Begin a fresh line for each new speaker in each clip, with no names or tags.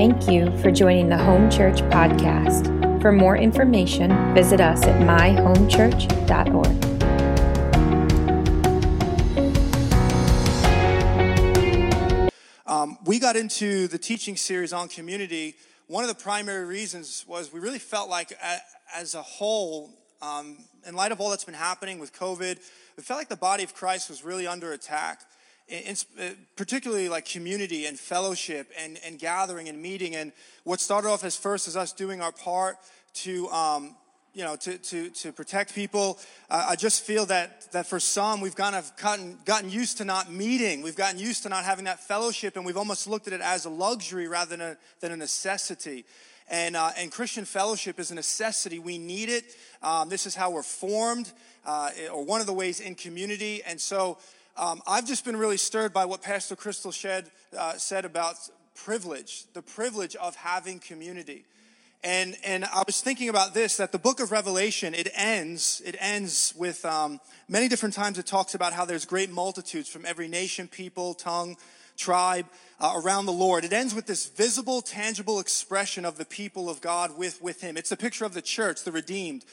Thank you for joining the Home Church podcast. For more information, visit us at myhomechurch.org.
Um, we got into the teaching series on community. One of the primary reasons was we really felt like, as a whole, um, in light of all that's been happening with COVID, we felt like the body of Christ was really under attack in, uh, particularly like community and fellowship and, and gathering and meeting. And what started off as first as us doing our part to, um, you know, to, to, to protect people. Uh, I just feel that, that for some, we've kind of gotten, gotten used to not meeting. We've gotten used to not having that fellowship, and we've almost looked at it as a luxury rather than a, than a necessity. And, uh, and Christian fellowship is a necessity. We need it. Um, this is how we're formed, uh, or one of the ways in community. And so um, I've just been really stirred by what Pastor Crystal Shed uh, said about privilege, the privilege of having community. And, and I was thinking about this that the book of Revelation, it ends, it ends with um, many different times it talks about how there's great multitudes from every nation, people, tongue, tribe uh, around the Lord. It ends with this visible, tangible expression of the people of God with, with Him. It's a picture of the church, the redeemed.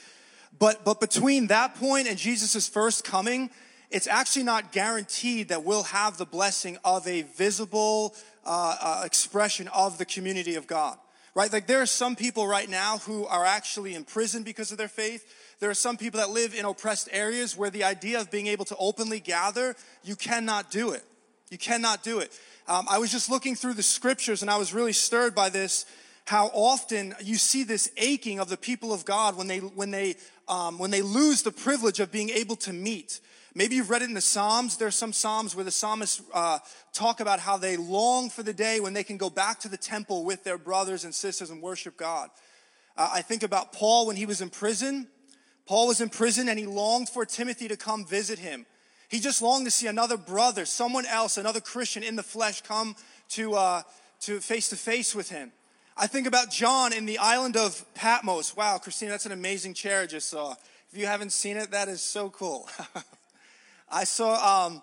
But, but between that point and Jesus' first coming, it's actually not guaranteed that we'll have the blessing of a visible uh, uh, expression of the community of God. Right? Like there are some people right now who are actually in prison because of their faith. There are some people that live in oppressed areas where the idea of being able to openly gather, you cannot do it. You cannot do it. Um, I was just looking through the scriptures and I was really stirred by this. How often you see this aching of the people of God when they when they um, when they lose the privilege of being able to meet Maybe you've read it in the Psalms. There's some Psalms where the psalmists uh, talk about how they long for the day when they can go back to the temple with their brothers and sisters and worship God. Uh, I think about Paul when he was in prison. Paul was in prison and he longed for Timothy to come visit him. He just longed to see another brother, someone else, another Christian in the flesh come to, uh, to face to face with him. I think about John in the island of Patmos. Wow, Christina, that's an amazing chair I just saw. If you haven't seen it, that is so cool. I saw um,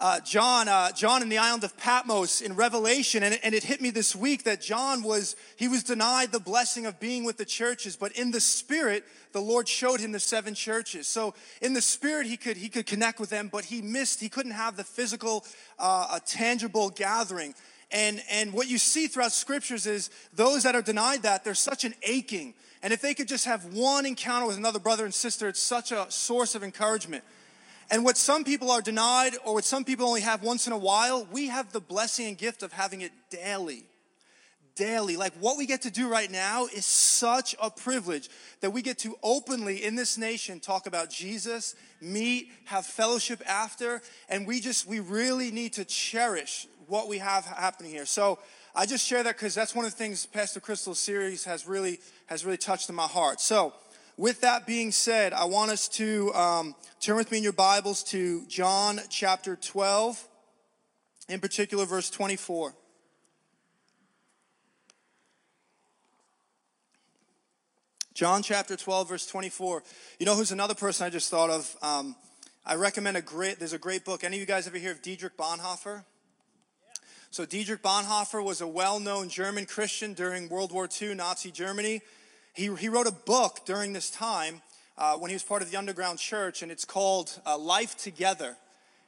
uh, John, uh, John in the island of Patmos in Revelation, and, and it hit me this week that John was he was denied the blessing of being with the churches, but in the spirit, the Lord showed him the seven churches. So in the spirit, he could he could connect with them, but he missed he couldn't have the physical, uh, tangible gathering. And and what you see throughout scriptures is those that are denied that there's such an aching. And if they could just have one encounter with another brother and sister, it's such a source of encouragement. And what some people are denied, or what some people only have once in a while, we have the blessing and gift of having it daily. Daily. Like what we get to do right now is such a privilege that we get to openly in this nation talk about Jesus, meet, have fellowship after, and we just, we really need to cherish what we have happening here. So I just share that because that's one of the things Pastor Crystal's series has really, has really touched in my heart. So, with that being said, I want us to um, turn with me in your Bibles to John chapter 12, in particular, verse 24. John chapter 12, verse 24. You know who's another person I just thought of? Um, I recommend a great, there's a great book. Any of you guys ever hear of Dietrich Bonhoeffer? So, Dietrich Bonhoeffer was a well known German Christian during World War II, Nazi Germany. He, he wrote a book during this time uh, when he was part of the underground church, and it's called uh, Life Together.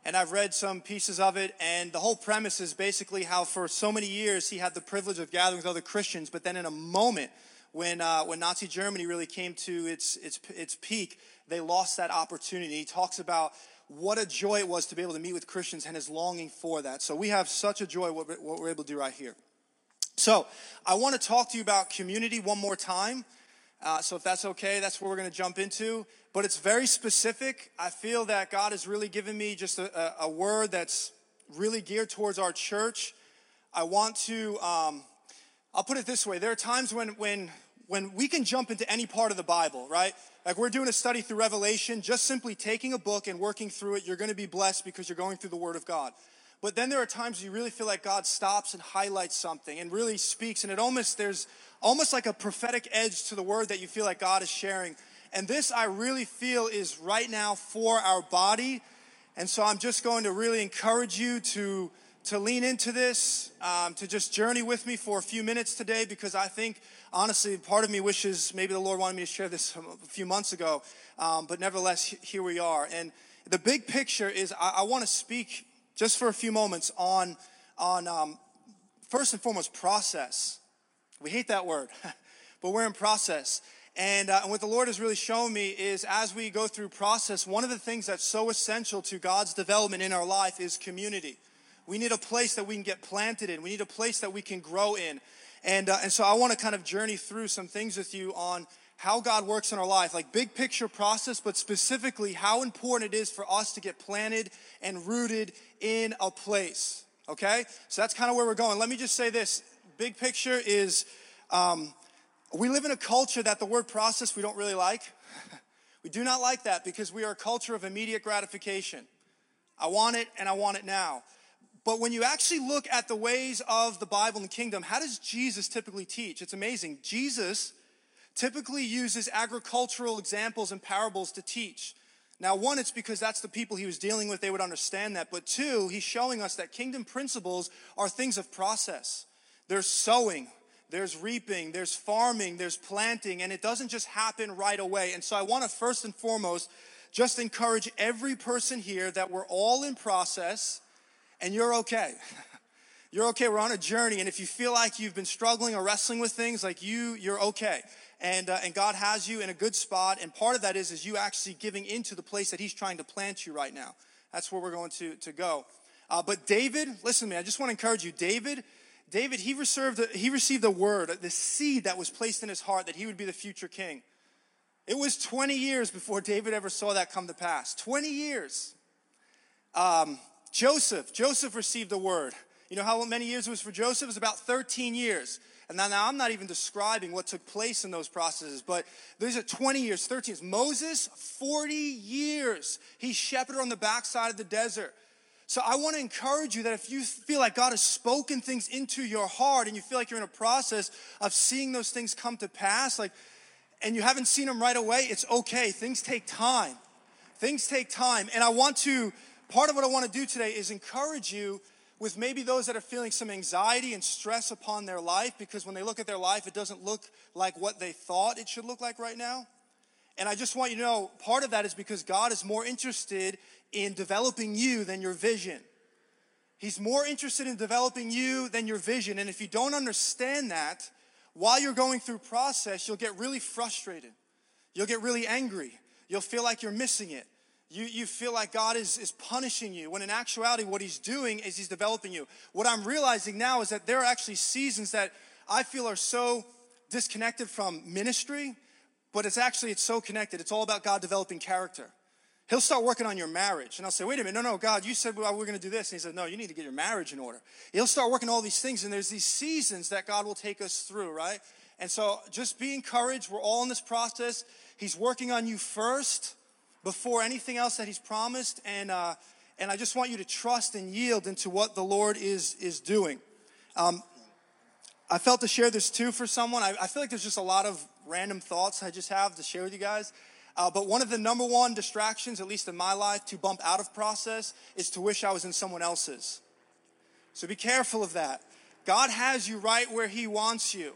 And I've read some pieces of it, and the whole premise is basically how for so many years he had the privilege of gathering with other Christians, but then in a moment when, uh, when Nazi Germany really came to its, its, its peak, they lost that opportunity. He talks about what a joy it was to be able to meet with Christians and his longing for that. So we have such a joy what, what we're able to do right here. So, I want to talk to you about community one more time. Uh, so, if that's okay, that's where we're going to jump into. But it's very specific. I feel that God has really given me just a, a, a word that's really geared towards our church. I want to, um, I'll put it this way there are times when, when, when we can jump into any part of the Bible, right? Like we're doing a study through Revelation, just simply taking a book and working through it, you're going to be blessed because you're going through the Word of God. But then there are times you really feel like God stops and highlights something and really speaks, and it almost there's almost like a prophetic edge to the word that you feel like God is sharing. And this I really feel is right now for our body. And so I'm just going to really encourage you to to lean into this, um, to just journey with me for a few minutes today because I think, honestly, part of me wishes maybe the Lord wanted me to share this a few months ago, um, but nevertheless, here we are. And the big picture is I, I want to speak just for a few moments on, on um, first and foremost, process. We hate that word, but we're in process. And, uh, and what the Lord has really shown me is as we go through process, one of the things that's so essential to God's development in our life is community. We need a place that we can get planted in. We need a place that we can grow in. And, uh, and so I want to kind of journey through some things with you on how God works in our life, like big picture process, but specifically how important it is for us to get planted and rooted in a place. Okay? So that's kind of where we're going. Let me just say this big picture is um, we live in a culture that the word process we don't really like. we do not like that because we are a culture of immediate gratification. I want it and I want it now. But when you actually look at the ways of the Bible and the kingdom, how does Jesus typically teach? It's amazing. Jesus typically uses agricultural examples and parables to teach. Now, one, it's because that's the people he was dealing with, they would understand that. But two, he's showing us that kingdom principles are things of process. There's sowing, there's reaping, there's farming, there's planting, and it doesn't just happen right away. And so I want to first and foremost just encourage every person here that we're all in process and you're okay. You're okay. We're on a journey, and if you feel like you've been struggling or wrestling with things, like you, you're okay. And, uh, and God has you in a good spot, and part of that is is you actually giving into the place that He's trying to plant you right now. That's where we're going to, to go. Uh, but David, listen to me. I just want to encourage you. David, David, he received he received a word, the seed that was placed in his heart that he would be the future king. It was 20 years before David ever saw that come to pass. 20 years. Um, Joseph, Joseph received a word. You know how many years it was for Joseph? It was about 13 years. And now, now I'm not even describing what took place in those processes, but these are 20 years, 13 years. Moses, 40 years. He shepherded on the backside of the desert. So I want to encourage you that if you feel like God has spoken things into your heart and you feel like you're in a process of seeing those things come to pass, like, and you haven't seen them right away, it's okay. Things take time. Things take time. And I want to part of what I want to do today is encourage you with maybe those that are feeling some anxiety and stress upon their life because when they look at their life, it doesn't look like what they thought it should look like right now. And I just want you to know part of that is because God is more interested in developing you than your vision. He's more interested in developing you than your vision. And if you don't understand that, while you're going through process, you'll get really frustrated. You'll get really angry. You'll feel like you're missing it. You, you feel like God is, is punishing you, when in actuality, what He's doing is He's developing you. What I'm realizing now is that there are actually seasons that I feel are so disconnected from ministry, but it's actually, it's so connected. It's all about God developing character. He'll start working on your marriage. And I'll say, wait a minute, no, no, God, you said well, we're going to do this. And he said, no, you need to get your marriage in order. He'll start working all these things. And there's these seasons that God will take us through, right? And so just be encouraged. We're all in this process. He's working on you first before anything else that He's promised. And, uh, and I just want you to trust and yield into what the Lord is, is doing. Um, I felt to share this too for someone. I, I, feel like there's just a lot of random thoughts I just have to share with you guys. Uh, but one of the number one distractions, at least in my life, to bump out of process is to wish I was in someone else's. So be careful of that. God has you right where He wants you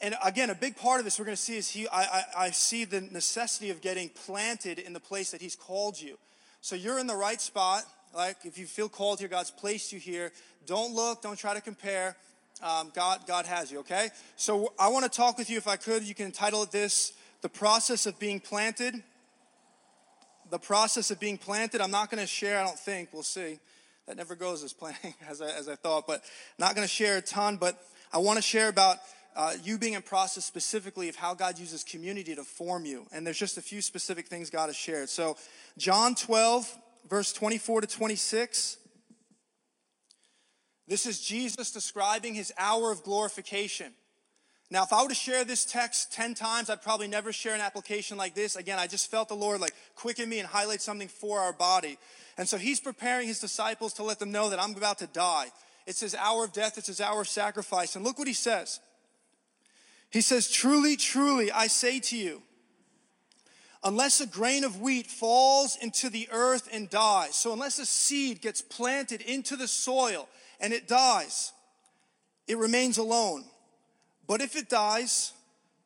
and again, a big part of this we're going to see is he, I, I, I, see the necessity of getting planted in the place that he's called you. So you're in the right spot. Like if you feel called here, God's placed you here. Don't look, don't try to compare. Um, God, God has you, okay? So I want to talk with you, if I could, you can title it this The Process of Being Planted. The process of being planted. I'm not going to share, I don't think, we'll see. That never goes as planning as I, as I thought, but not going to share a ton, but I want to share about uh, you being in process specifically of how God uses community to form you. And there's just a few specific things God has shared. So, John 12, verse 24 to 26. This is Jesus describing his hour of glorification. Now, if I were to share this text 10 times, I'd probably never share an application like this. Again, I just felt the Lord like quicken me and highlight something for our body. And so he's preparing his disciples to let them know that I'm about to die. It's his hour of death, it's his hour of sacrifice. And look what he says. He says, Truly, truly, I say to you, unless a grain of wheat falls into the earth and dies, so unless a seed gets planted into the soil and it dies, it remains alone. But if it dies,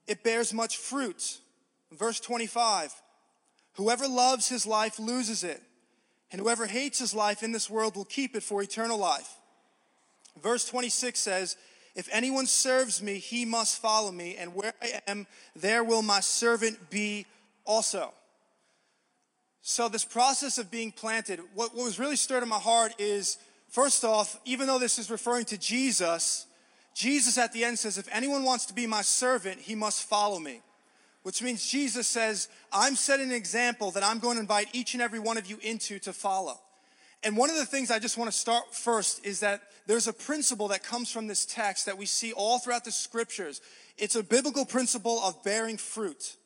it bears much fruit. Verse 25 Whoever loves his life loses it, and whoever hates his life in this world will keep it for eternal life. Verse 26 says, If anyone serves me, he must follow me, and where I am, there will my servant be also. So, this process of being planted, what, what was really stirred in my heart is first off, even though this is referring to Jesus, Jesus at the end says, If anyone wants to be my servant, he must follow me. Which means Jesus says, I'm setting an example that I'm going to invite each and every one of you into to follow. And one of the things I just want to start first is that there's a principle that comes from this text that we see all throughout the scriptures. It's a biblical principle of bearing fruit.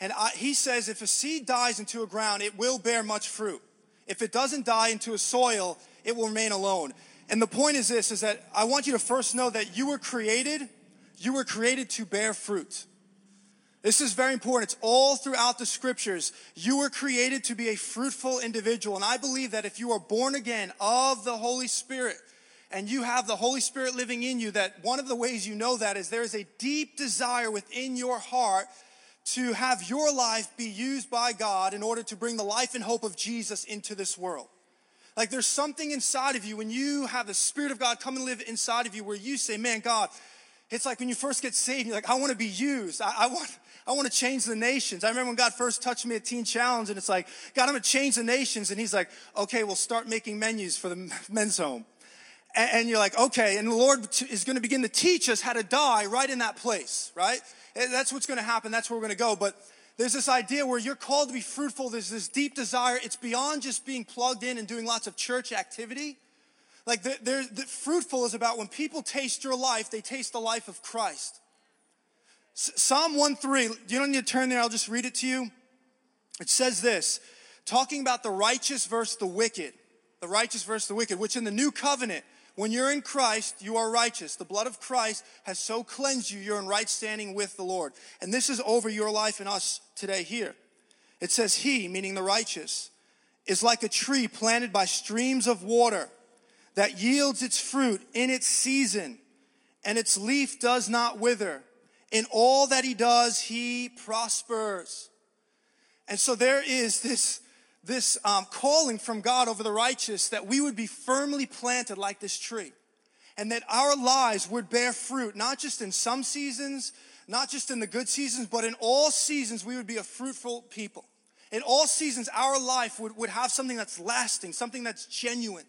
And I, he says if a seed dies into a ground, it will bear much fruit. If it doesn't die into a soil, it will remain alone. And the point is this is that I want you to first know that you were created, you were created to bear fruit. This is very important. It's all throughout the scriptures. You were created to be a fruitful individual. And I believe that if you are born again of the Holy Spirit and you have the Holy Spirit living in you, that one of the ways you know that is there is a deep desire within your heart to have your life be used by God in order to bring the life and hope of Jesus into this world. Like there's something inside of you when you have the Spirit of God come and live inside of you where you say, Man, God, it's like when you first get saved, you're like, I want to be used. I, I, want, I want to change the nations. I remember when God first touched me at Teen Challenge, and it's like, God, I'm going to change the nations. And He's like, okay, we'll start making menus for the men's home. And, you're like, okay. And the Lord is going to begin to teach us how to die right in that place, right? That's what's going to happen. That's where we're going to go. But there's this idea where you're called to be fruitful. There's this deep desire. It's beyond just being plugged in and doing lots of church activity. Like, the, the fruitful is about when people taste your life, they taste the life of Christ. Psalm 1 3, you don't need to turn there, I'll just read it to you. It says this talking about the righteous versus the wicked. The righteous versus the wicked, which in the new covenant, when you're in Christ, you are righteous. The blood of Christ has so cleansed you, you're in right standing with the Lord. And this is over your life and us today here. It says, He, meaning the righteous, is like a tree planted by streams of water that yields its fruit in its season, and its leaf does not wither. In all that he does, he prospers. And so there is this this um, calling from God over the righteous that we would be firmly planted like this tree and that our lives would bear fruit, not just in some seasons, not just in the good seasons, but in all seasons, we would be a fruitful people. In all seasons, our life would, would have something that's lasting, something that's genuine.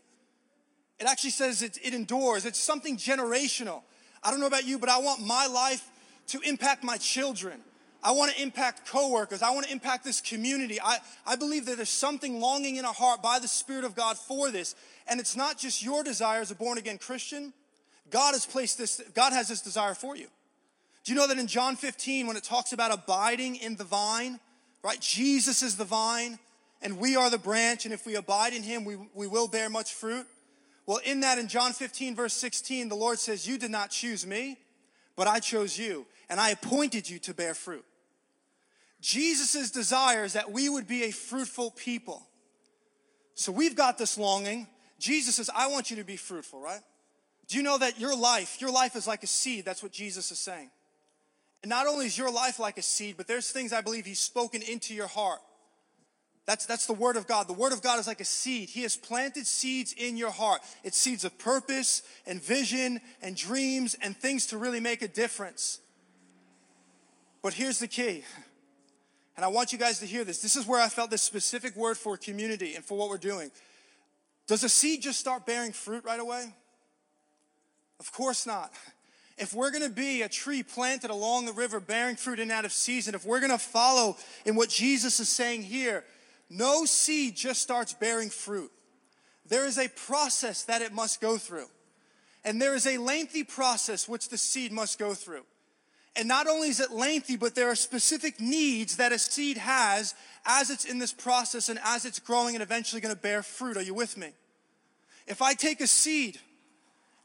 It actually says it, it endures, it's something generational. I don't know about you, but I want my life to impact my children. I want to impact coworkers. I want to impact this community. I, I believe that there's something longing in our heart by the Spirit of God for this. And it's not just your desire as a born again Christian. God has placed this, God has this desire for you. Do you know that in John 15, when it talks about abiding in the vine, right? Jesus is the vine and we are the branch. And if we abide in him, we, we will bear much fruit. Well, in that, in John 15, verse 16, the Lord says, You did not choose me, but I chose you, and I appointed you to bear fruit. Jesus' desire is that we would be a fruitful people. So we've got this longing. Jesus says, I want you to be fruitful, right? Do you know that your life, your life is like a seed? That's what Jesus is saying. And not only is your life like a seed, but there's things I believe He's spoken into your heart. That's, that's the Word of God. The Word of God is like a seed. He has planted seeds in your heart. It's seeds of purpose and vision and dreams and things to really make a difference. But here's the key and I want you guys to hear this. This is where I felt this specific word for community and for what we're doing. Does a seed just start bearing fruit right away? Of course not. If we're gonna be a tree planted along the river bearing fruit in out of season, if we're gonna follow in what Jesus is saying here, no seed just starts bearing fruit. There is a process that it must go through. And there is a lengthy process which the seed must go through. And not only is it lengthy, but there are specific needs that a seed has as it's in this process and as it's growing and eventually going to bear fruit. Are you with me? If I take a seed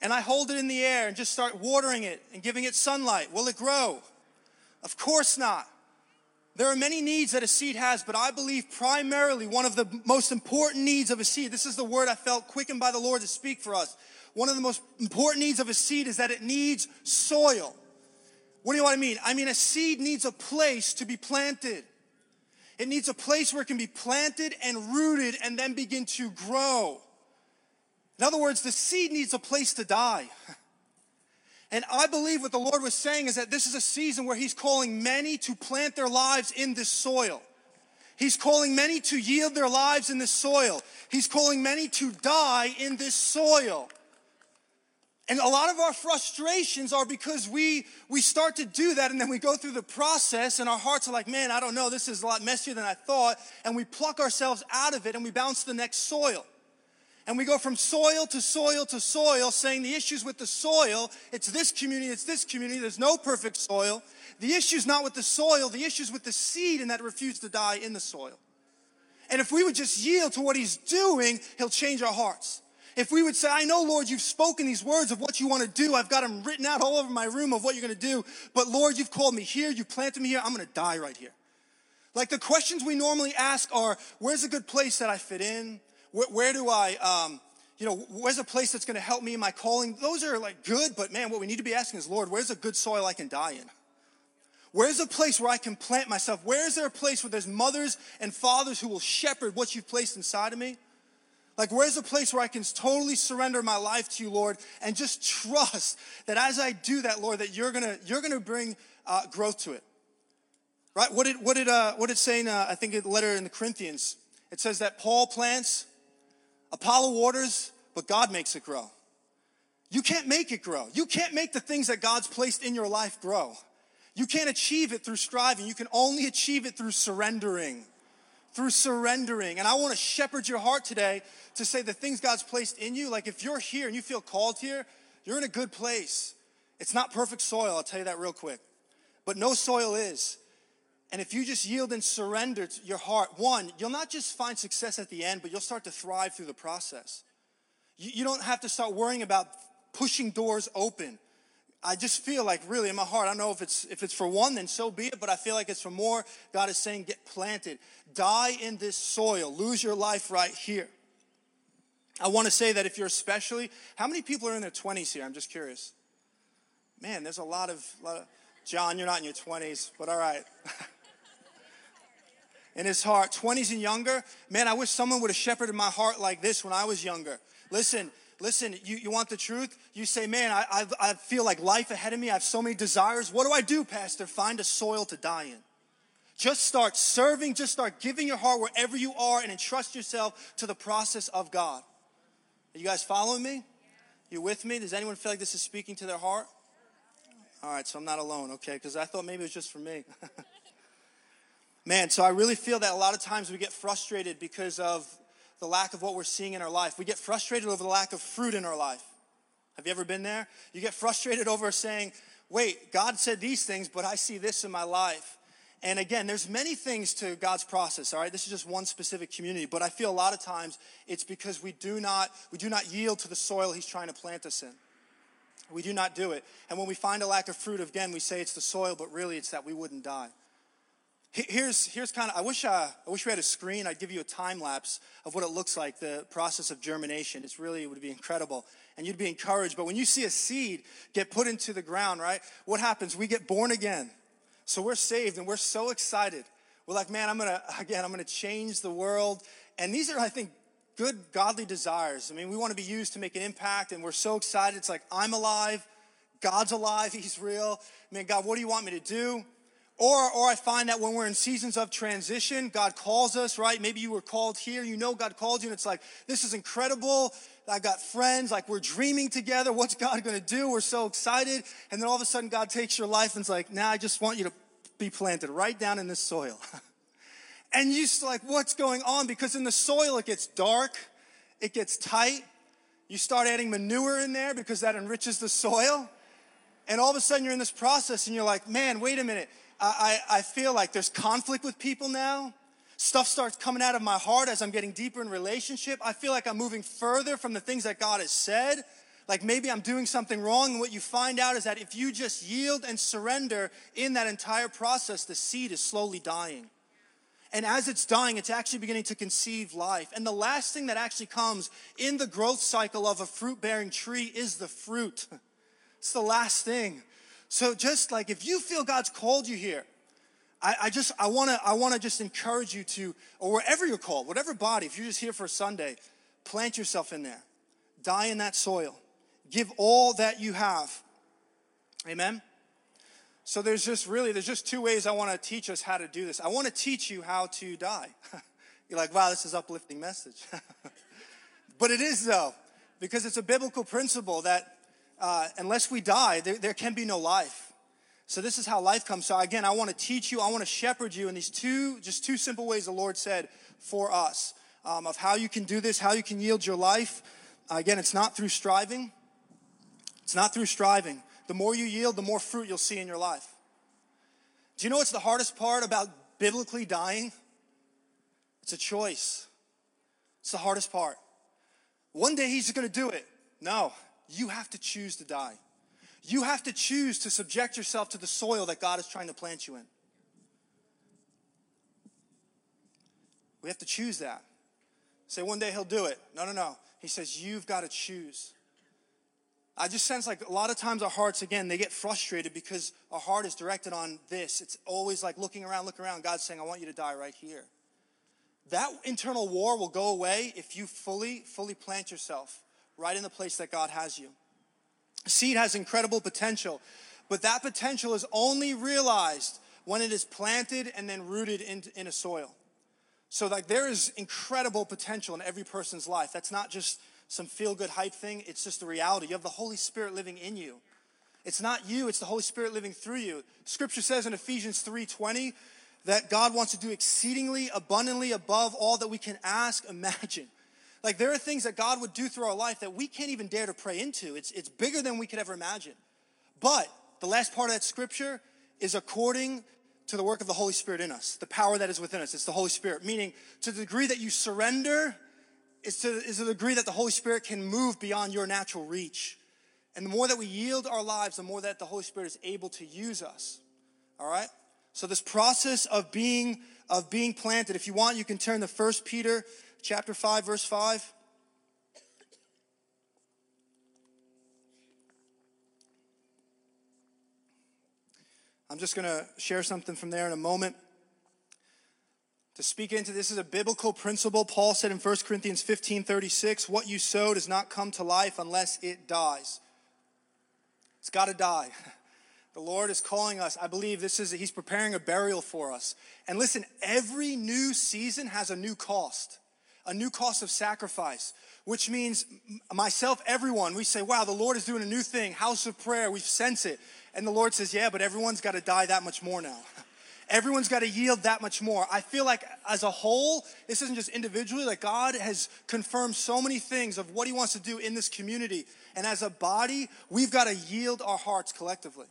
and I hold it in the air and just start watering it and giving it sunlight, will it grow? Of course not. There are many needs that a seed has, but I believe primarily one of the most important needs of a seed, this is the word I felt quickened by the Lord to speak for us. One of the most important needs of a seed is that it needs soil. What do you want to mean? I mean, a seed needs a place to be planted. It needs a place where it can be planted and rooted and then begin to grow. In other words, the seed needs a place to die. And I believe what the Lord was saying is that this is a season where He's calling many to plant their lives in this soil. He's calling many to yield their lives in this soil. He's calling many to die in this soil. And a lot of our frustrations are because we, we start to do that and then we go through the process and our hearts are like, man, I don't know, this is a lot messier than I thought. And we pluck ourselves out of it and we bounce to the next soil. And we go from soil to soil to soil, saying the issues with the soil, it's this community, it's this community, there's no perfect soil. The issue's not with the soil, the issue's with the seed and that refused to die in the soil. And if we would just yield to what he's doing, he'll change our hearts. If we would say, I know, Lord, you've spoken these words of what you want to do. I've got them written out all over my room of what you're going to do. But Lord, you've called me here. You planted me here. I'm going to die right here. Like the questions we normally ask are, where's a good place that I fit in? Where, where do I, um, you know, where's a place that's going to help me in my calling? Those are like good, but man, what we need to be asking is, Lord, where's a good soil I can die in? Where's a place where I can plant myself? Where is there a place where there's mothers and fathers who will shepherd what you've placed inside of me? Like, where's a place where I can totally surrender my life to you, Lord, and just trust that as I do that, Lord, that you're gonna you're gonna bring uh, growth to it. Right? What did what did uh, what did say in uh, I think the letter in the Corinthians? It says that Paul plants, Apollo waters, but God makes it grow. You can't make it grow. You can't make the things that God's placed in your life grow. You can't achieve it through striving. You can only achieve it through surrendering. Through surrendering. And I want to shepherd your heart today to say the things God's placed in you. Like if you're here and you feel called here, you're in a good place. It's not perfect soil, I'll tell you that real quick. But no soil is. And if you just yield and surrender to your heart, one, you'll not just find success at the end, but you'll start to thrive through the process. You, you don't have to start worrying about pushing doors open. I just feel like really in my heart, I don't know if it's if it's for one, then so be it, but I feel like it's for more. God is saying, get planted. Die in this soil. Lose your life right here. I want to say that if you're especially, how many people are in their 20s here? I'm just curious. Man, there's a lot of, lot of John, you're not in your 20s, but all right. in his heart, 20s and younger, man, I wish someone would have shepherded my heart like this when I was younger. Listen, listen, you, you want the truth? You say, man, I, I, I feel like life ahead of me. I have so many desires. What do I do, Pastor? Find a soil to die in. Just start serving, just start giving your heart wherever you are and entrust yourself to the process of God. Are you guys following me? You with me? Does anyone feel like this is speaking to their heart? All right, so I'm not alone, okay? Because I thought maybe it was just for me. Man, so I really feel that a lot of times we get frustrated because of the lack of what we're seeing in our life. We get frustrated over the lack of fruit in our life. Have you ever been there? You get frustrated over saying, wait, God said these things, but I see this in my life. And again, there's many things to God's process, all right? This is just one specific community, but I feel a lot of times it's because we do not we do not yield to the soil he's trying to plant us in. We do not do it. And when we find a lack of fruit again, we say it's the soil, but really it's that we wouldn't die. Here's, here's kind of, I wish, uh, I wish we had a screen. I'd give you a time lapse of what it looks like, the process of germination. It's really, it would be incredible. And you'd be encouraged. But when you see a seed get put into the ground, right, what happens? We get born again. So we're saved and we're so excited. We're like, man, I'm gonna, again, I'm gonna change the world. And these are, I think, good, godly desires. I mean, we wanna be used to make an impact and we're so excited. It's like, I'm alive, God's alive, He's real. Man, God, what do you want me to do? Or, or I find that when we're in seasons of transition, God calls us, right? Maybe you were called here, you know God called you, and it's like, this is incredible. I got friends, like we're dreaming together. What's God gonna do? We're so excited. And then all of a sudden, God takes your life and it's like, now nah, I just want you to be planted right down in this soil. and you're like, what's going on? Because in the soil, it gets dark, it gets tight. You start adding manure in there because that enriches the soil. And all of a sudden, you're in this process and you're like, man, wait a minute. I, I, feel like there's conflict with people now stuff starts coming out of my heart as I'm getting deeper in relationship. I feel like I'm moving further from the things that God has said. like maybe I'm doing something wrong. And what you find out is that if you just yield and surrender in that entire process, the seed is slowly dying. And as it's dying, it's actually beginning to conceive life. And the last thing that actually comes in the growth cycle of a fruit bearing tree is the fruit. It's the last thing. So just like if you feel God's called you here, I, I just I wanna I wanna just encourage you to, or wherever you're called, whatever body, if you're just here for Sunday, plant yourself in there. Die in that soil. Give all that you have. Amen. So there's just really, there's just two ways I want to teach us how to do this. I want to teach you how to die. You're like, wow, this is uplifting message. but it is though, because it's a biblical principle that uh, unless we die, there, there can be no life. So this is how life comes. So again, I want to teach you, I want to shepherd you in these two, just two simple ways the Lord said for us um, of how you can do this, how you can yield your life. Uh, again, it's not through striving. It's not through striving. The more you yield, the more fruit you'll see in your life. Do you know what's the hardest part about biblically dying? It's a choice. It's the hardest part. One day he's going to do it. No, you have to choose to die. You have to choose to subject yourself to the soil that God is trying to plant you in. We have to choose that. Say one day he'll do it. No, no, no. He says you've got to choose. I just sense like a lot of times our hearts, again, they get frustrated because our heart is directed on this. It's always like looking around, looking around. God's saying, I want you to die right here. That internal war will go away if you fully, fully plant yourself right in the place that God has you. Seed has incredible potential, but that potential is only realized when it is planted and then rooted in, in a soil. So, like, there is incredible potential in every person's life. That's not just some feel good hype thing. It's just the reality. You have the Holy Spirit living in you. It's not you, it's the Holy Spirit living through you. Scripture says in Ephesians 3:20 that God wants to do exceedingly abundantly above all that we can ask, imagine. Like there are things that God would do through our life that we can't even dare to pray into. It's, it's bigger than we could ever imagine. But the last part of that scripture is according to the work of the Holy Spirit in us, the power that is within us. It's the Holy Spirit, meaning to the degree that you surrender is to, is to the degree that the Holy Spirit can move beyond your natural reach. And the more that we yield our lives, the more that the Holy Spirit is able to use us. All right? So this process of being of being planted, if you want, you can turn to First Peter chapter 5, verse 5. I'm just going to share something from there in a moment to speak into this is a biblical principle. Paul said in 1 Corinthians 15 36, what you sow does not come to life unless it dies. It's got to die. The Lord is calling us. I believe this is, He's preparing a burial for us. And listen, every new season has a new cost, a new cost of sacrifice, which means myself, everyone, we say, wow, the Lord is doing a new thing, house of prayer, we sense it. And the Lord says, yeah, but everyone's got to die that much more now. everyone's got to yield that much more. I feel like as a whole, this isn't just individually, like God has confirmed so many things of what He wants to do in this community. And as a body, we've got to yield our hearts collectively.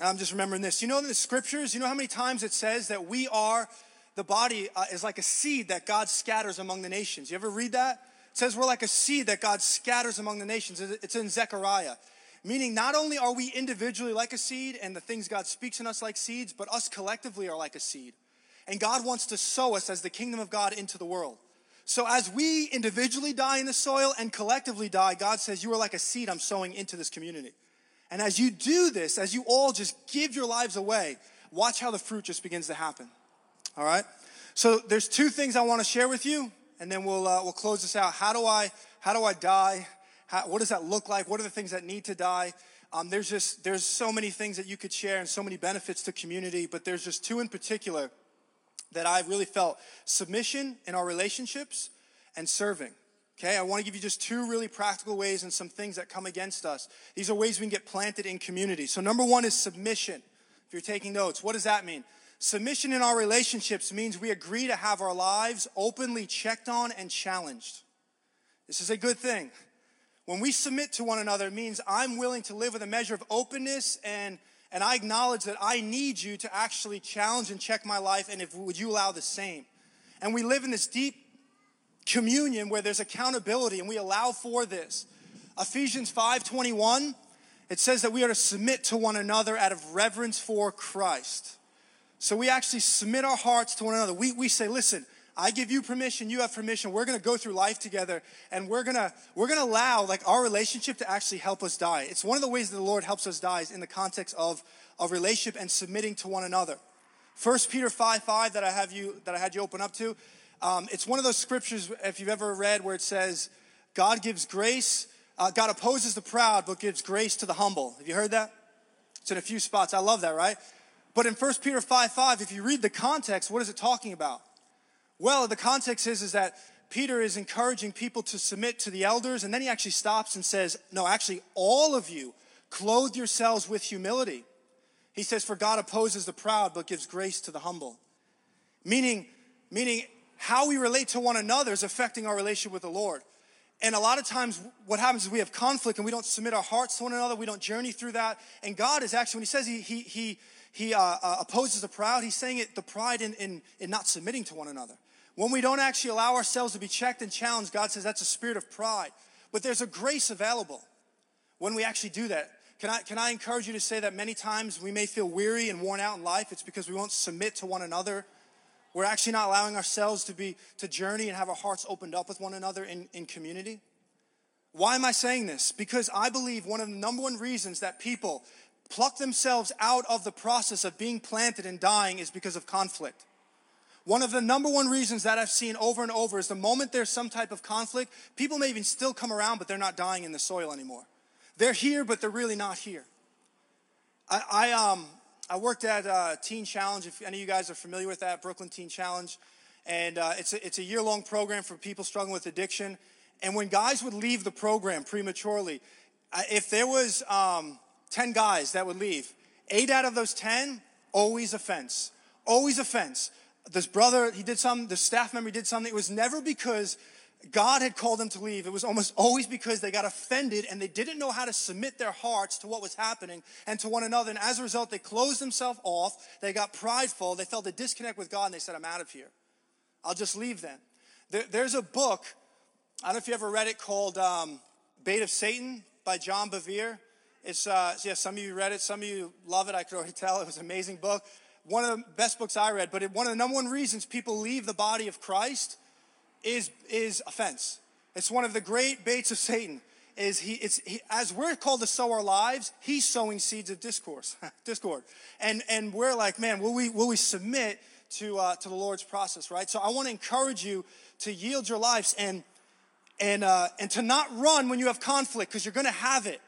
I'm just remembering this. You know, in the scriptures, you know how many times it says that we are, the body uh, is like a seed that God scatters among the nations. You ever read that? It says we're like a seed that God scatters among the nations. It's in Zechariah. Meaning, not only are we individually like a seed and the things God speaks in us like seeds, but us collectively are like a seed. And God wants to sow us as the kingdom of God into the world. So, as we individually die in the soil and collectively die, God says, You are like a seed I'm sowing into this community. And as you do this, as you all just give your lives away, watch how the fruit just begins to happen. All right? So, there's two things I want to share with you, and then we'll, uh, we'll close this out. How do I, how do I die? How, what does that look like? What are the things that need to die? Um, there's just there's so many things that you could share and so many benefits to community, but there's just two in particular that I really felt submission in our relationships and serving. Okay, I want to give you just two really practical ways and some things that come against us. These are ways we can get planted in community. So, number one is submission. If you're taking notes, what does that mean? Submission in our relationships means we agree to have our lives openly checked on and challenged. This is a good thing. When we submit to one another, it means I'm willing to live with a measure of openness and, and I acknowledge that I need you to actually challenge and check my life, and if would you allow the same? And we live in this deep communion where there's accountability and we allow for this. Ephesians 5:21, it says that we are to submit to one another out of reverence for Christ. So we actually submit our hearts to one another. We, we say, listen, I give you permission, you have permission. We're gonna go through life together and we're gonna we're gonna allow like our relationship to actually help us die. It's one of the ways that the Lord helps us die is in the context of, of relationship and submitting to one another. 1 Peter 5 5 that I have you that I had you open up to. Um, it's one of those scriptures, if you've ever read, where it says, God gives grace, uh, God opposes the proud, but gives grace to the humble. Have you heard that? It's in a few spots. I love that, right? But in 1 Peter 5 5, if you read the context, what is it talking about? Well, the context is, is that Peter is encouraging people to submit to the elders, and then he actually stops and says, No, actually, all of you clothe yourselves with humility. He says, For God opposes the proud, but gives grace to the humble. Meaning, meaning how we relate to one another is affecting our relationship with the Lord. And a lot of times, what happens is we have conflict and we don't submit our hearts to one another. We don't journey through that. And God is actually, when He says He, he, he, he uh, uh, opposes the proud, He's saying it the pride in, in, in not submitting to one another. When we don't actually allow ourselves to be checked and challenged, God says that's a spirit of pride. But there's a grace available when we actually do that. Can I, can I encourage you to say that many times we may feel weary and worn out in life? It's because we won't submit to one another we're actually not allowing ourselves to be to journey and have our hearts opened up with one another in, in community. Why am I saying this? Because I believe one of the number one reasons that people pluck themselves out of the process of being planted and dying is because of conflict. One of the number one reasons that I've seen over and over is the moment there's some type of conflict, people may even still come around, but they're not dying in the soil anymore. They're here, but they're really not here. I, I um, I worked at uh, Teen Challenge. If any of you guys are familiar with that, Brooklyn Teen Challenge, and uh, it's a, it's a year long program for people struggling with addiction. And when guys would leave the program prematurely, if there was um, ten guys that would leave, eight out of those ten always offense, always offense. This brother, he did something. The staff member did something. It was never because God had called them to leave. It was almost always because they got offended and they didn't know how to submit their hearts to what was happening and to one another. And as a result, they closed themselves off. They got prideful. They felt a disconnect with God and they said, I'm out of here. I'll just leave then. There, there's a book, I don't know if you ever read it, called um, Bait of Satan by John Bevere. It's, uh, yeah, some of you read it. Some of you love it. I could already tell. It was an amazing book. One of the best books I read. But it, one of the number one reasons people leave the body of Christ is, is offense. It's one of the great baits of Satan. Is he, it's, he, as we're called to sow our lives, he's sowing seeds of discourse, discord. And, and we're like, man, will we, will we submit to, uh, to the Lord's process, right? So I want to encourage you to yield your lives and, and, uh, and to not run when you have conflict because you're going to have it.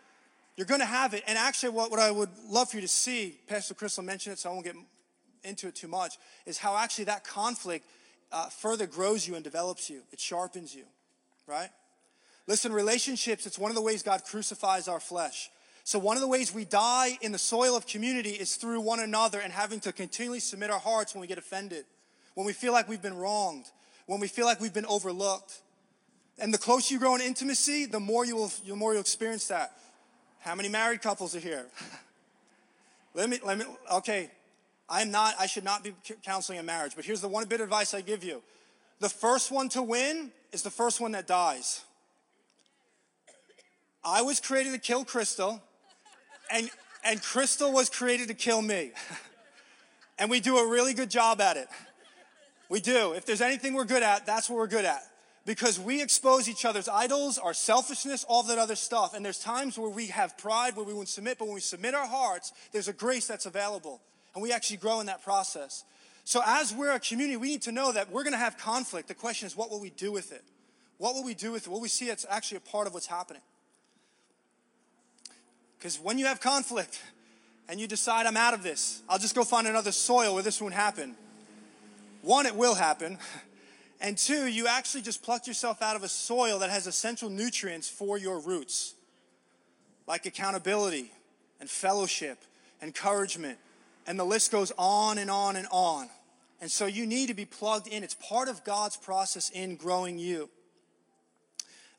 You're going to have it. And actually, what, what I would love for you to see, Pastor Crystal mentioned it, so I won't get into it too much, is how actually that conflict uh, further grows you and develops you, it sharpens you, right? Listen, relationships, it's one of the ways God crucifies our flesh. So, one of the ways we die in the soil of community is through one another and having to continually submit our hearts when we get offended, when we feel like we've been wronged, when we feel like we've been overlooked. And the closer you grow in intimacy, the more you will, the more you'll experience that. How many married couples are here? let me, let me, okay, I'm not, I should not be counseling a marriage, but here's the one bit of advice I give you. The first one to win is the first one that dies. I was created to kill Crystal, and, and Crystal was created to kill me. and we do a really good job at it. We do. If there's anything we're good at, that's what we're good at. Because we expose each other's idols, our selfishness, all that other stuff. And there's times where we have pride, where we won't submit, but when we submit our hearts, there's a grace that's available and we actually grow in that process. So, as we're a community, we need to know that we're going to have conflict. The question is, what will we do with it? What will we do with it? Will we see it's actually a part of what's happening? Because when you have conflict and you decide, I'm out of this, I'll just go find another soil where this won't happen. One, it will happen. And two, you actually just plucked yourself out of a soil that has essential nutrients for your roots, like accountability and fellowship, encouragement, and the list goes on and on and on. And so you need to be plugged in. It's part of God's process in growing you.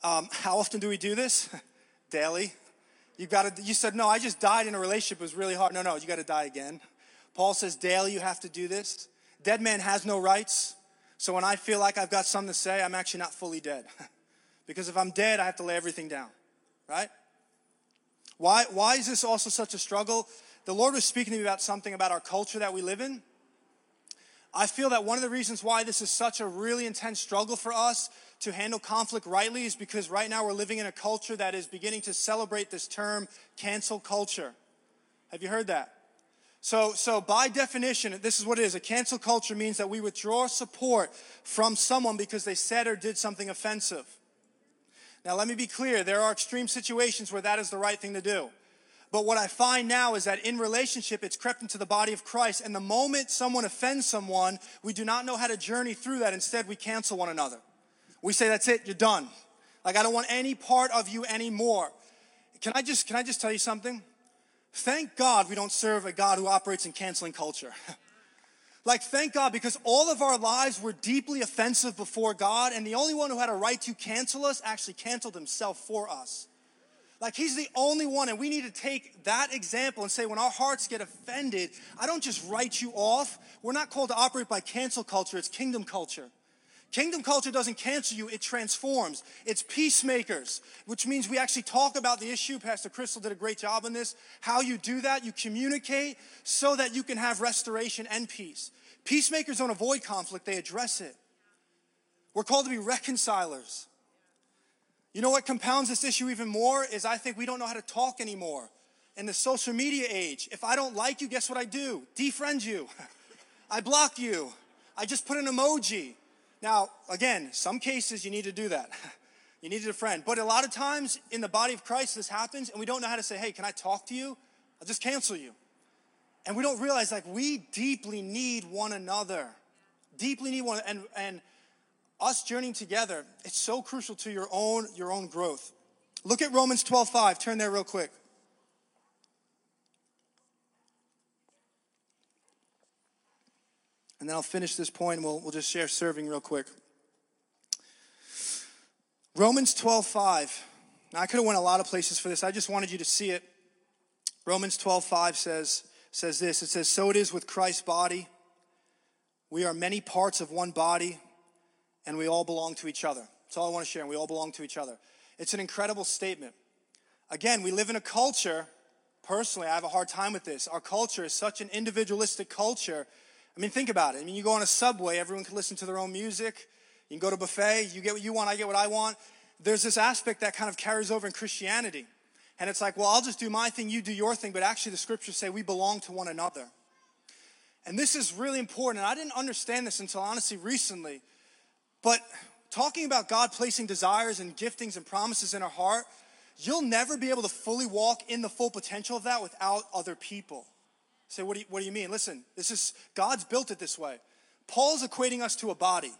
Um, how often do we do this? Daily. You got to. You said no. I just died in a relationship. It was really hard. No, no. You got to die again. Paul says daily you have to do this. Dead man has no rights. So when I feel like I've got something to say, I'm actually not fully dead. because if I'm dead, I have to lay everything down, right? Why, why is this also such a struggle? The Lord was speaking to me about something about our culture that we live in. I feel that one of the reasons why this is such a really intense struggle for us to handle conflict rightly is because right now we're living in a culture that is beginning to celebrate this term cancel culture. Have you heard that? So, so by definition, this is what it is. A cancel culture means that we withdraw support from someone because they said or did something offensive. Now, let me be clear. There are extreme situations where that is the right thing to do. But what I find now is that in relationship, it's crept into the body of Christ. And the moment someone offends someone, we do not know how to journey through that. Instead, we cancel one another. We say, that's it, you're done. Like, I don't want any part of you anymore. Can I just, can I just tell you something? Thank God we don't serve a God who operates in canceling culture. like, thank God because all of our lives were deeply offensive before God, and the only one who had a right to cancel us actually canceled himself for us. Like, he's the only one, and we need to take that example and say, when our hearts get offended, I don't just write you off. We're not called to operate by cancel culture, it's kingdom culture. Kingdom culture doesn't cancel you, it transforms. It's peacemakers, which means we actually talk about the issue. Pastor Crystal did a great job on this. How you do that, you communicate so that you can have restoration and peace. Peacemakers don't avoid conflict, they address it. We're called to be reconcilers. You know what compounds this issue even more is I think we don't know how to talk anymore. In the social media age, if I don't like you, guess what I do? Defriend you. I block you. I just put an emoji. Now, again, some cases you need to do that. you need a friend. But a lot of times in the body of Christ, this happens, and we don't know how to say, hey, can I talk to you? I'll just cancel you. And we don't realize like we deeply need one another. Deeply need one and and us journeying together, it's so crucial to your own your own growth. Look at Romans 12:5. Turn there real quick. And then I'll finish this point and we'll, we'll just share serving real quick. Romans 12, 5. Now, I could have went a lot of places for this. I just wanted you to see it. Romans 12, 5 says, says this. It says, So it is with Christ's body. We are many parts of one body, and we all belong to each other. That's all I want to share, we all belong to each other. It's an incredible statement. Again, we live in a culture, personally, I have a hard time with this. Our culture is such an individualistic culture I mean, think about it. I mean, you go on a subway, everyone can listen to their own music. You can go to buffet, you get what you want, I get what I want. There's this aspect that kind of carries over in Christianity. And it's like, well, I'll just do my thing, you do your thing, but actually the scriptures say we belong to one another. And this is really important. And I didn't understand this until honestly recently. But talking about God placing desires and giftings and promises in our heart, you'll never be able to fully walk in the full potential of that without other people. Say, what do, you, what do you mean? Listen, this is, God's built it this way. Paul's equating us to a body,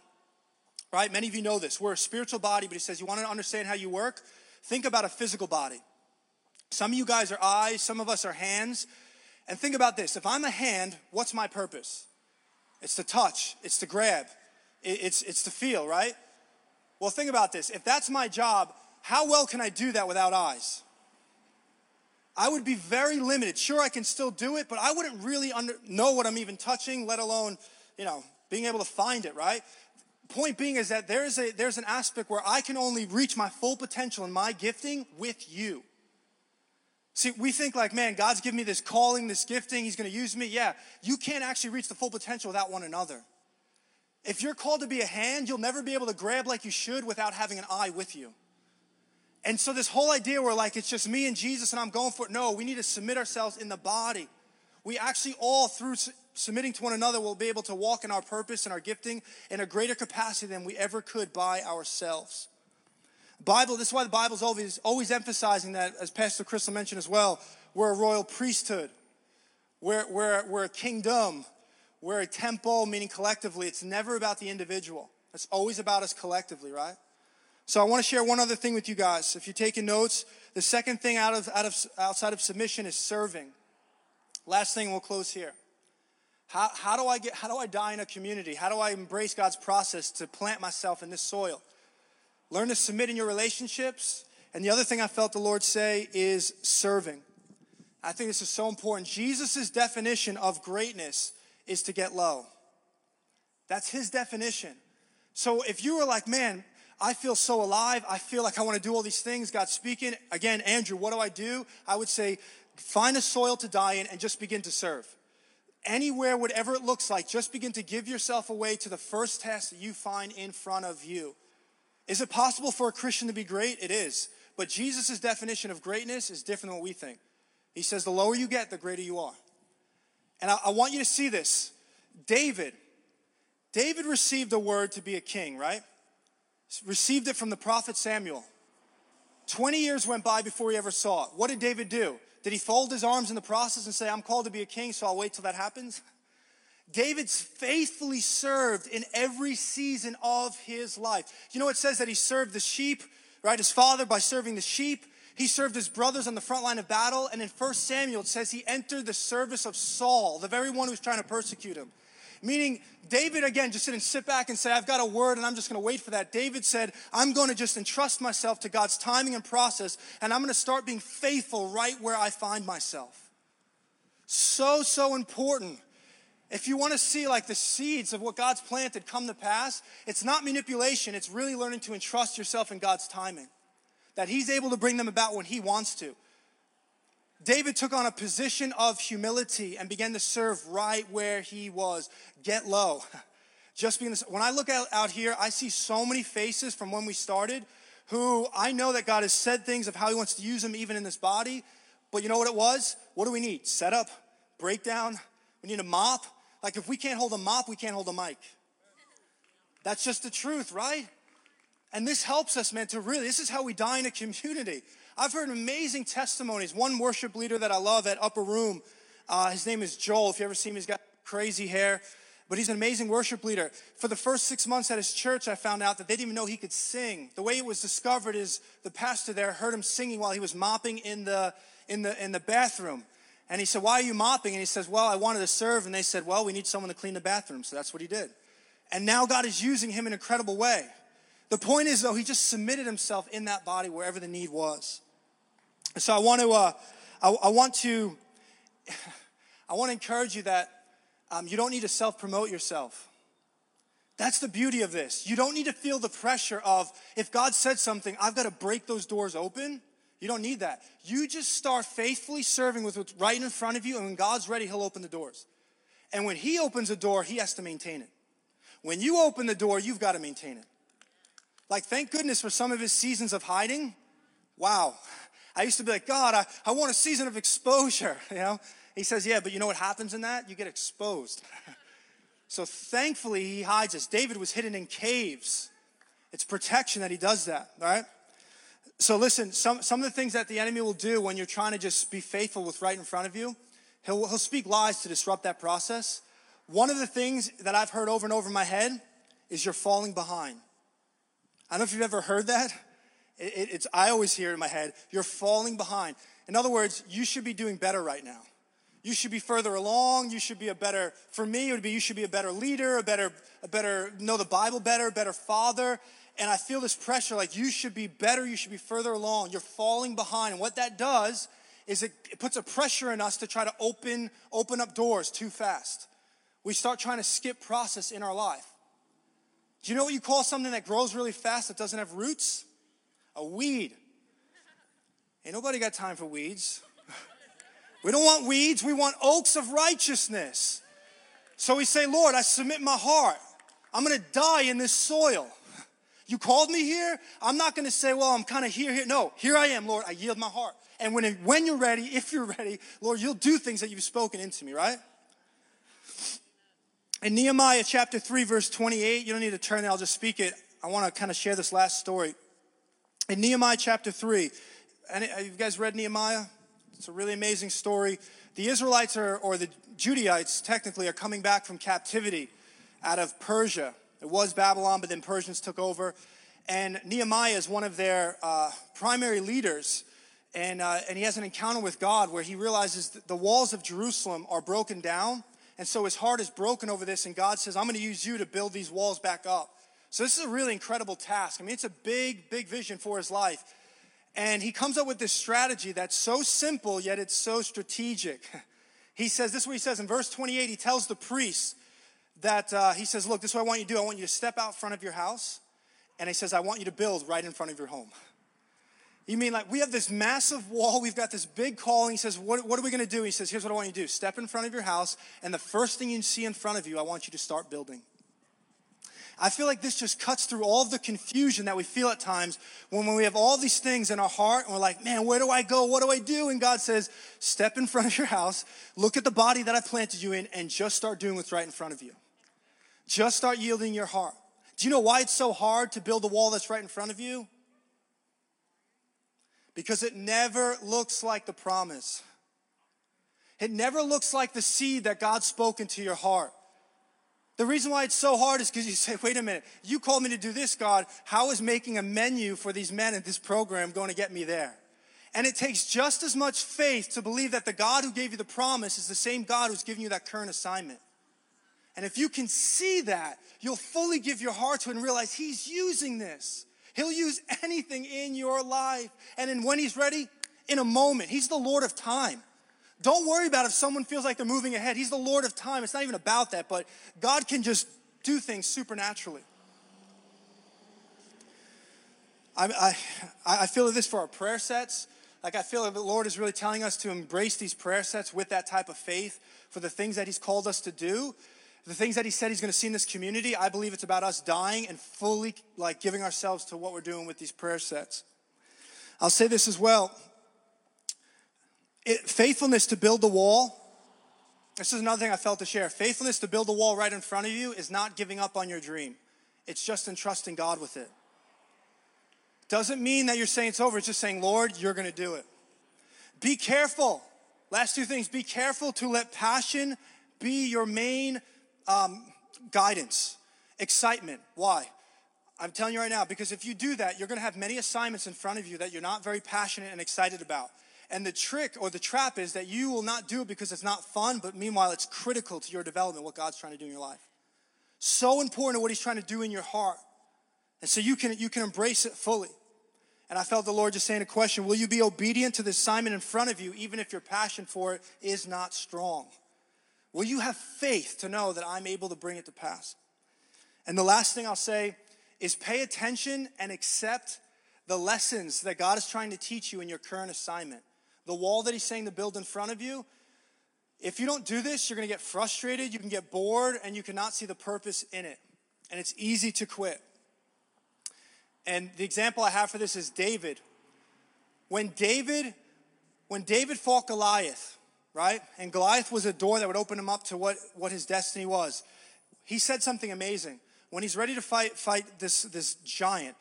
right? Many of you know this. We're a spiritual body, but he says, you want to understand how you work? Think about a physical body. Some of you guys are eyes, some of us are hands. And think about this if I'm a hand, what's my purpose? It's to touch, it's to grab, it's, it's to feel, right? Well, think about this. If that's my job, how well can I do that without eyes? I would be very limited. Sure, I can still do it, but I wouldn't really under, know what I'm even touching, let alone, you know, being able to find it, right? Point being is that there's, a, there's an aspect where I can only reach my full potential in my gifting with you. See, we think like, man, God's given me this calling, this gifting, He's gonna use me. Yeah, you can't actually reach the full potential without one another. If you're called to be a hand, you'll never be able to grab like you should without having an eye with you. And so, this whole idea where like it's just me and Jesus and I'm going for it, no, we need to submit ourselves in the body. We actually all, through submitting to one another, will be able to walk in our purpose and our gifting in a greater capacity than we ever could by ourselves. Bible, this is why the Bible's always, always emphasizing that, as Pastor Crystal mentioned as well, we're a royal priesthood. We're, we're, we're a kingdom. We're a temple, meaning collectively. It's never about the individual. It's always about us collectively, right? So I want to share one other thing with you guys. If you're taking notes, the second thing out of, out of outside of submission is serving. Last thing, we'll close here. How, how do I get how do I die in a community? How do I embrace God's process to plant myself in this soil? Learn to submit in your relationships. And the other thing I felt the Lord say is serving. I think this is so important. Jesus' definition of greatness is to get low. That's his definition. So if you were like, man, I feel so alive. I feel like I want to do all these things. God's speaking. Again, Andrew, what do I do? I would say find a soil to die in and just begin to serve. Anywhere, whatever it looks like, just begin to give yourself away to the first task that you find in front of you. Is it possible for a Christian to be great? It is. But Jesus' definition of greatness is different than what we think. He says, the lower you get, the greater you are. And I, I want you to see this. David, David received a word to be a king, right? Received it from the prophet Samuel. 20 years went by before he ever saw it. What did David do? Did he fold his arms in the process and say, I'm called to be a king, so I'll wait till that happens? David's faithfully served in every season of his life. You know, it says that he served the sheep, right? His father by serving the sheep. He served his brothers on the front line of battle. And in 1 Samuel, it says he entered the service of Saul, the very one who was trying to persecute him. Meaning, David, again, just didn't sit back and say, I've got a word and I'm just going to wait for that. David said, I'm going to just entrust myself to God's timing and process, and I'm going to start being faithful right where I find myself. So, so important. If you want to see like the seeds of what God's planted come to pass, it's not manipulation, it's really learning to entrust yourself in God's timing. That He's able to bring them about when He wants to. David took on a position of humility and began to serve right where he was. Get low. Just being this, when I look out, out here, I see so many faces from when we started who I know that God has said things of how he wants to use them even in this body. But you know what it was? What do we need? Setup, breakdown. We need a mop. Like if we can't hold a mop, we can't hold a mic. That's just the truth, right? And this helps us, man, to really, this is how we die in a community. I've heard amazing testimonies. One worship leader that I love at Upper Room, uh, his name is Joel. If you ever see him, he's got crazy hair, but he's an amazing worship leader. For the first six months at his church, I found out that they didn't even know he could sing. The way it was discovered is the pastor there heard him singing while he was mopping in the, in the, in the bathroom. And he said, Why are you mopping? And he says, Well, I wanted to serve. And they said, Well, we need someone to clean the bathroom. So that's what he did. And now God is using him in an incredible way. The point is, though, he just submitted himself in that body wherever the need was. So I want to, uh, I, I, want to, I want to encourage you that um, you don't need to self promote yourself. That's the beauty of this. You don't need to feel the pressure of if God said something, I've got to break those doors open. You don't need that. You just start faithfully serving with what's right in front of you, and when God's ready, He'll open the doors. And when He opens a door, He has to maintain it. When you open the door, you've got to maintain it. Like, thank goodness for some of his seasons of hiding. Wow. I used to be like, God, I, I want a season of exposure, you know? He says, Yeah, but you know what happens in that? You get exposed. so thankfully, he hides us. David was hidden in caves. It's protection that he does that, right? So listen, some, some of the things that the enemy will do when you're trying to just be faithful with right in front of you, he'll, he'll speak lies to disrupt that process. One of the things that I've heard over and over in my head is you're falling behind. I don't know if you've ever heard that. It, it, it's, I always hear in my head, you're falling behind. In other words, you should be doing better right now. You should be further along. You should be a better, for me, it would be you should be a better leader, a better, a better, know the Bible better, a better father. And I feel this pressure like you should be better, you should be further along. You're falling behind. And what that does is it, it puts a pressure in us to try to open, open up doors too fast. We start trying to skip process in our life. Do you know what you call something that grows really fast that doesn't have roots? A weed. Ain't nobody got time for weeds. We don't want weeds, we want oaks of righteousness. So we say, Lord, I submit my heart. I'm gonna die in this soil. You called me here. I'm not gonna say, well, I'm kind of here, here. No, here I am, Lord. I yield my heart. And when, when you're ready, if you're ready, Lord, you'll do things that you've spoken into me, right? In Nehemiah chapter 3, verse 28, you don't need to turn there, I'll just speak it. I want to kind of share this last story. In Nehemiah chapter 3, and have you guys read Nehemiah? It's a really amazing story. The Israelites are, or the Judaites technically, are coming back from captivity out of Persia. It was Babylon, but then Persians took over. And Nehemiah is one of their uh, primary leaders. And, uh, and he has an encounter with God where he realizes the walls of Jerusalem are broken down and so his heart is broken over this, and God says, I'm going to use you to build these walls back up. So this is a really incredible task. I mean, it's a big, big vision for his life. And he comes up with this strategy that's so simple, yet it's so strategic. He says, this is what he says in verse 28. He tells the priests that, uh, he says, Look, this is what I want you to do. I want you to step out front of your house, and he says, I want you to build right in front of your home. You mean like we have this massive wall, we've got this big calling. He says, What, what are we going to do? He says, Here's what I want you to do step in front of your house, and the first thing you see in front of you, I want you to start building. I feel like this just cuts through all the confusion that we feel at times when, when we have all these things in our heart and we're like, man, where do I go? What do I do? And God says, step in front of your house, look at the body that I planted you in, and just start doing what's right in front of you. Just start yielding your heart. Do you know why it's so hard to build a wall that's right in front of you? Because it never looks like the promise. It never looks like the seed that God spoke into your heart. The reason why it's so hard is because you say, wait a minute, you called me to do this, God. How is making a menu for these men in this program going to get me there? And it takes just as much faith to believe that the God who gave you the promise is the same God who's giving you that current assignment. And if you can see that, you'll fully give your heart to it and realize He's using this. He'll use anything in your life. And then when He's ready, in a moment, He's the Lord of time. Don't worry about if someone feels like they're moving ahead. He's the Lord of time. It's not even about that, but God can just do things supernaturally. I, I, I feel this for our prayer sets. Like, I feel the Lord is really telling us to embrace these prayer sets with that type of faith for the things that He's called us to do. The things that He said He's going to see in this community, I believe it's about us dying and fully, like, giving ourselves to what we're doing with these prayer sets. I'll say this as well it, faithfulness to build the wall. This is another thing I felt to share. Faithfulness to build the wall right in front of you is not giving up on your dream. It's just entrusting God with it. Doesn't mean that you're saying it's over. It's just saying, Lord, you're going to do it. Be careful. Last two things. Be careful to let passion be your main um, guidance. Excitement. Why? I'm telling you right now, because if you do that, you're going to have many assignments in front of you that you're not very passionate and excited about. And the trick or the trap is that you will not do it because it's not fun, but meanwhile, it's critical to your development, what God's trying to do in your life. So important to what He's trying to do in your heart. And so you can, you can embrace it fully. And I felt the Lord just saying a question Will you be obedient to the assignment in front of you, even if your passion for it is not strong? Will you have faith to know that I'm able to bring it to pass? And the last thing I'll say is pay attention and accept the lessons that God is trying to teach you in your current assignment the wall that he's saying to build in front of you, if you don't do this, you're going to get frustrated, you can get bored, and you cannot see the purpose in it. And it's easy to quit. And the example I have for this is David. When David, when David fought Goliath, right? And Goliath was a door that would open him up to what, what his destiny was. He said something amazing. When he's ready to fight, fight this, this giant,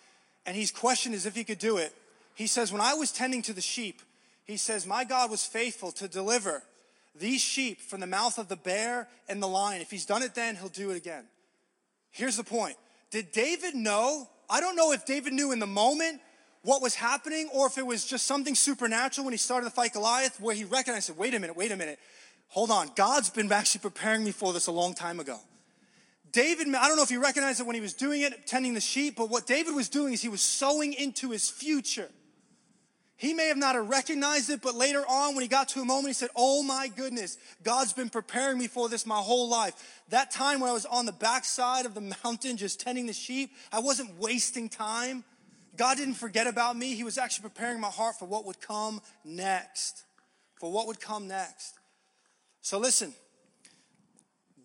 and he's questioned as if he could do it, he says, When I was tending to the sheep, he says, My God was faithful to deliver these sheep from the mouth of the bear and the lion. If he's done it then, he'll do it again. Here's the point Did David know? I don't know if David knew in the moment what was happening or if it was just something supernatural when he started to fight Goliath where he recognized, wait a minute, wait a minute. Hold on. God's been actually preparing me for this a long time ago. David, I don't know if he recognized it when he was doing it, tending the sheep, but what David was doing is he was sowing into his future. He may have not have recognized it, but later on, when he got to a moment, he said, Oh my goodness, God's been preparing me for this my whole life. That time when I was on the backside of the mountain just tending the sheep, I wasn't wasting time. God didn't forget about me. He was actually preparing my heart for what would come next. For what would come next. So listen,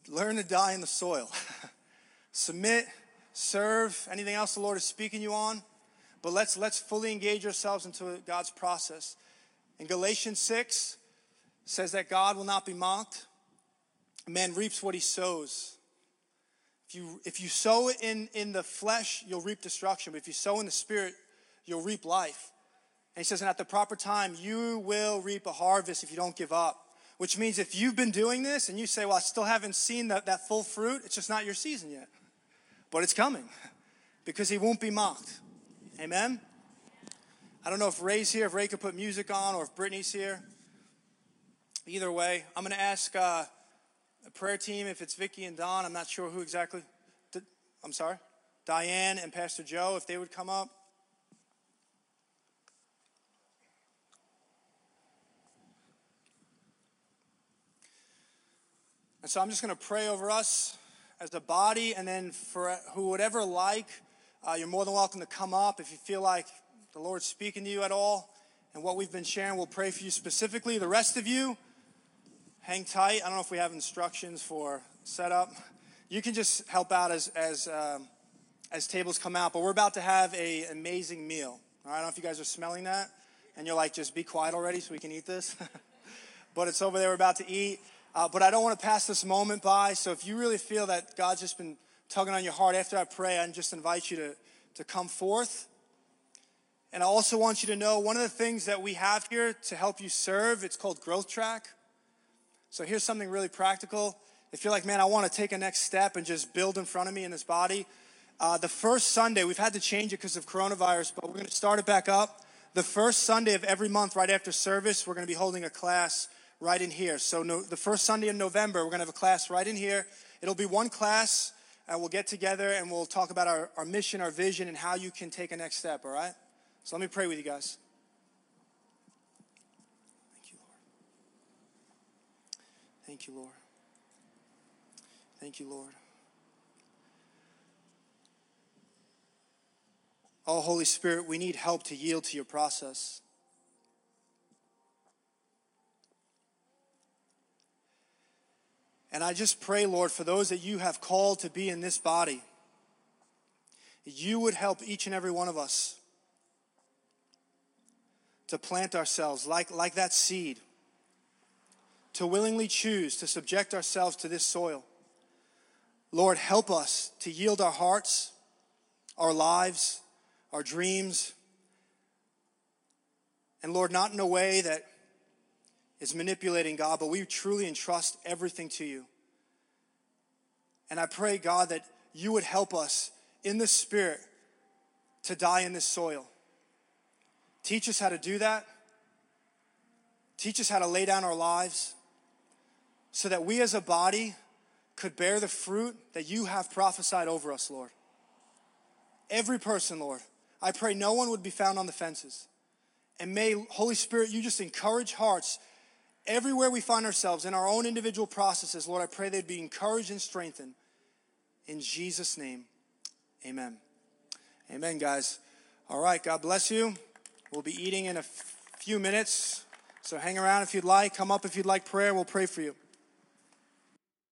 learn to die in the soil. Submit, serve, anything else the Lord is speaking you on but let's, let's fully engage ourselves into God's process. In Galatians 6 says that God will not be mocked. Man reaps what he sows. If you, if you sow it in, in the flesh, you'll reap destruction. But if you sow in the spirit, you'll reap life. And he says, and at the proper time, you will reap a harvest if you don't give up. Which means if you've been doing this and you say, well, I still haven't seen that, that full fruit, it's just not your season yet. But it's coming because he won't be mocked. Amen? I don't know if Ray's here, if Ray could put music on, or if Brittany's here. Either way, I'm going to ask uh, a prayer team if it's Vicky and Don. I'm not sure who exactly. I'm sorry? Diane and Pastor Joe, if they would come up. And so I'm just going to pray over us as a body, and then for who would ever like uh, you're more than welcome to come up if you feel like the Lord's speaking to you at all. And what we've been sharing, we'll pray for you specifically. The rest of you, hang tight. I don't know if we have instructions for setup. You can just help out as, as, um, as tables come out, but we're about to have an amazing meal. All right, I don't know if you guys are smelling that, and you're like, just be quiet already so we can eat this. but it's over there, we're about to eat. Uh, but I don't want to pass this moment by, so if you really feel that God's just been tugging on your heart after I pray, I just invite you to, to come forth. And I also want you to know one of the things that we have here to help you serve, it's called Growth Track. So here's something really practical. If you're like, man, I want to take a next step and just build in front of me in this body, uh, the first Sunday, we've had to change it because of coronavirus, but we're going to start it back up. The first Sunday of every month, right after service, we're going to be holding a class right in here. So, no, the first Sunday in November, we're going to have a class right in here. It'll be one class, and we'll get together and we'll talk about our, our mission, our vision, and how you can take a next step, all right? So, let me pray with you guys. Thank you, Lord. Thank you, Lord. Thank you, Lord. Oh, Holy Spirit, we need help to yield to your process. And I just pray, Lord, for those that you have called to be in this body, you would help each and every one of us to plant ourselves like, like that seed, to willingly choose to subject ourselves to this soil. Lord, help us to yield our hearts, our lives, our dreams. And Lord, not in a way that is manipulating God, but we truly entrust everything to you. And I pray, God, that you would help us in the Spirit to die in this soil. Teach us how to do that. Teach us how to lay down our lives so that we as a body could bear the fruit that you have prophesied over us, Lord. Every person, Lord. I pray no one would be found on the fences. And may, Holy Spirit, you just encourage hearts everywhere we find ourselves in our own individual processes. Lord, I pray they'd be encouraged and strengthened. In Jesus' name, amen. Amen, guys. All right, God bless you. We'll be eating in a f- few minutes. So hang around if you'd like. Come up if you'd like prayer. We'll pray for you.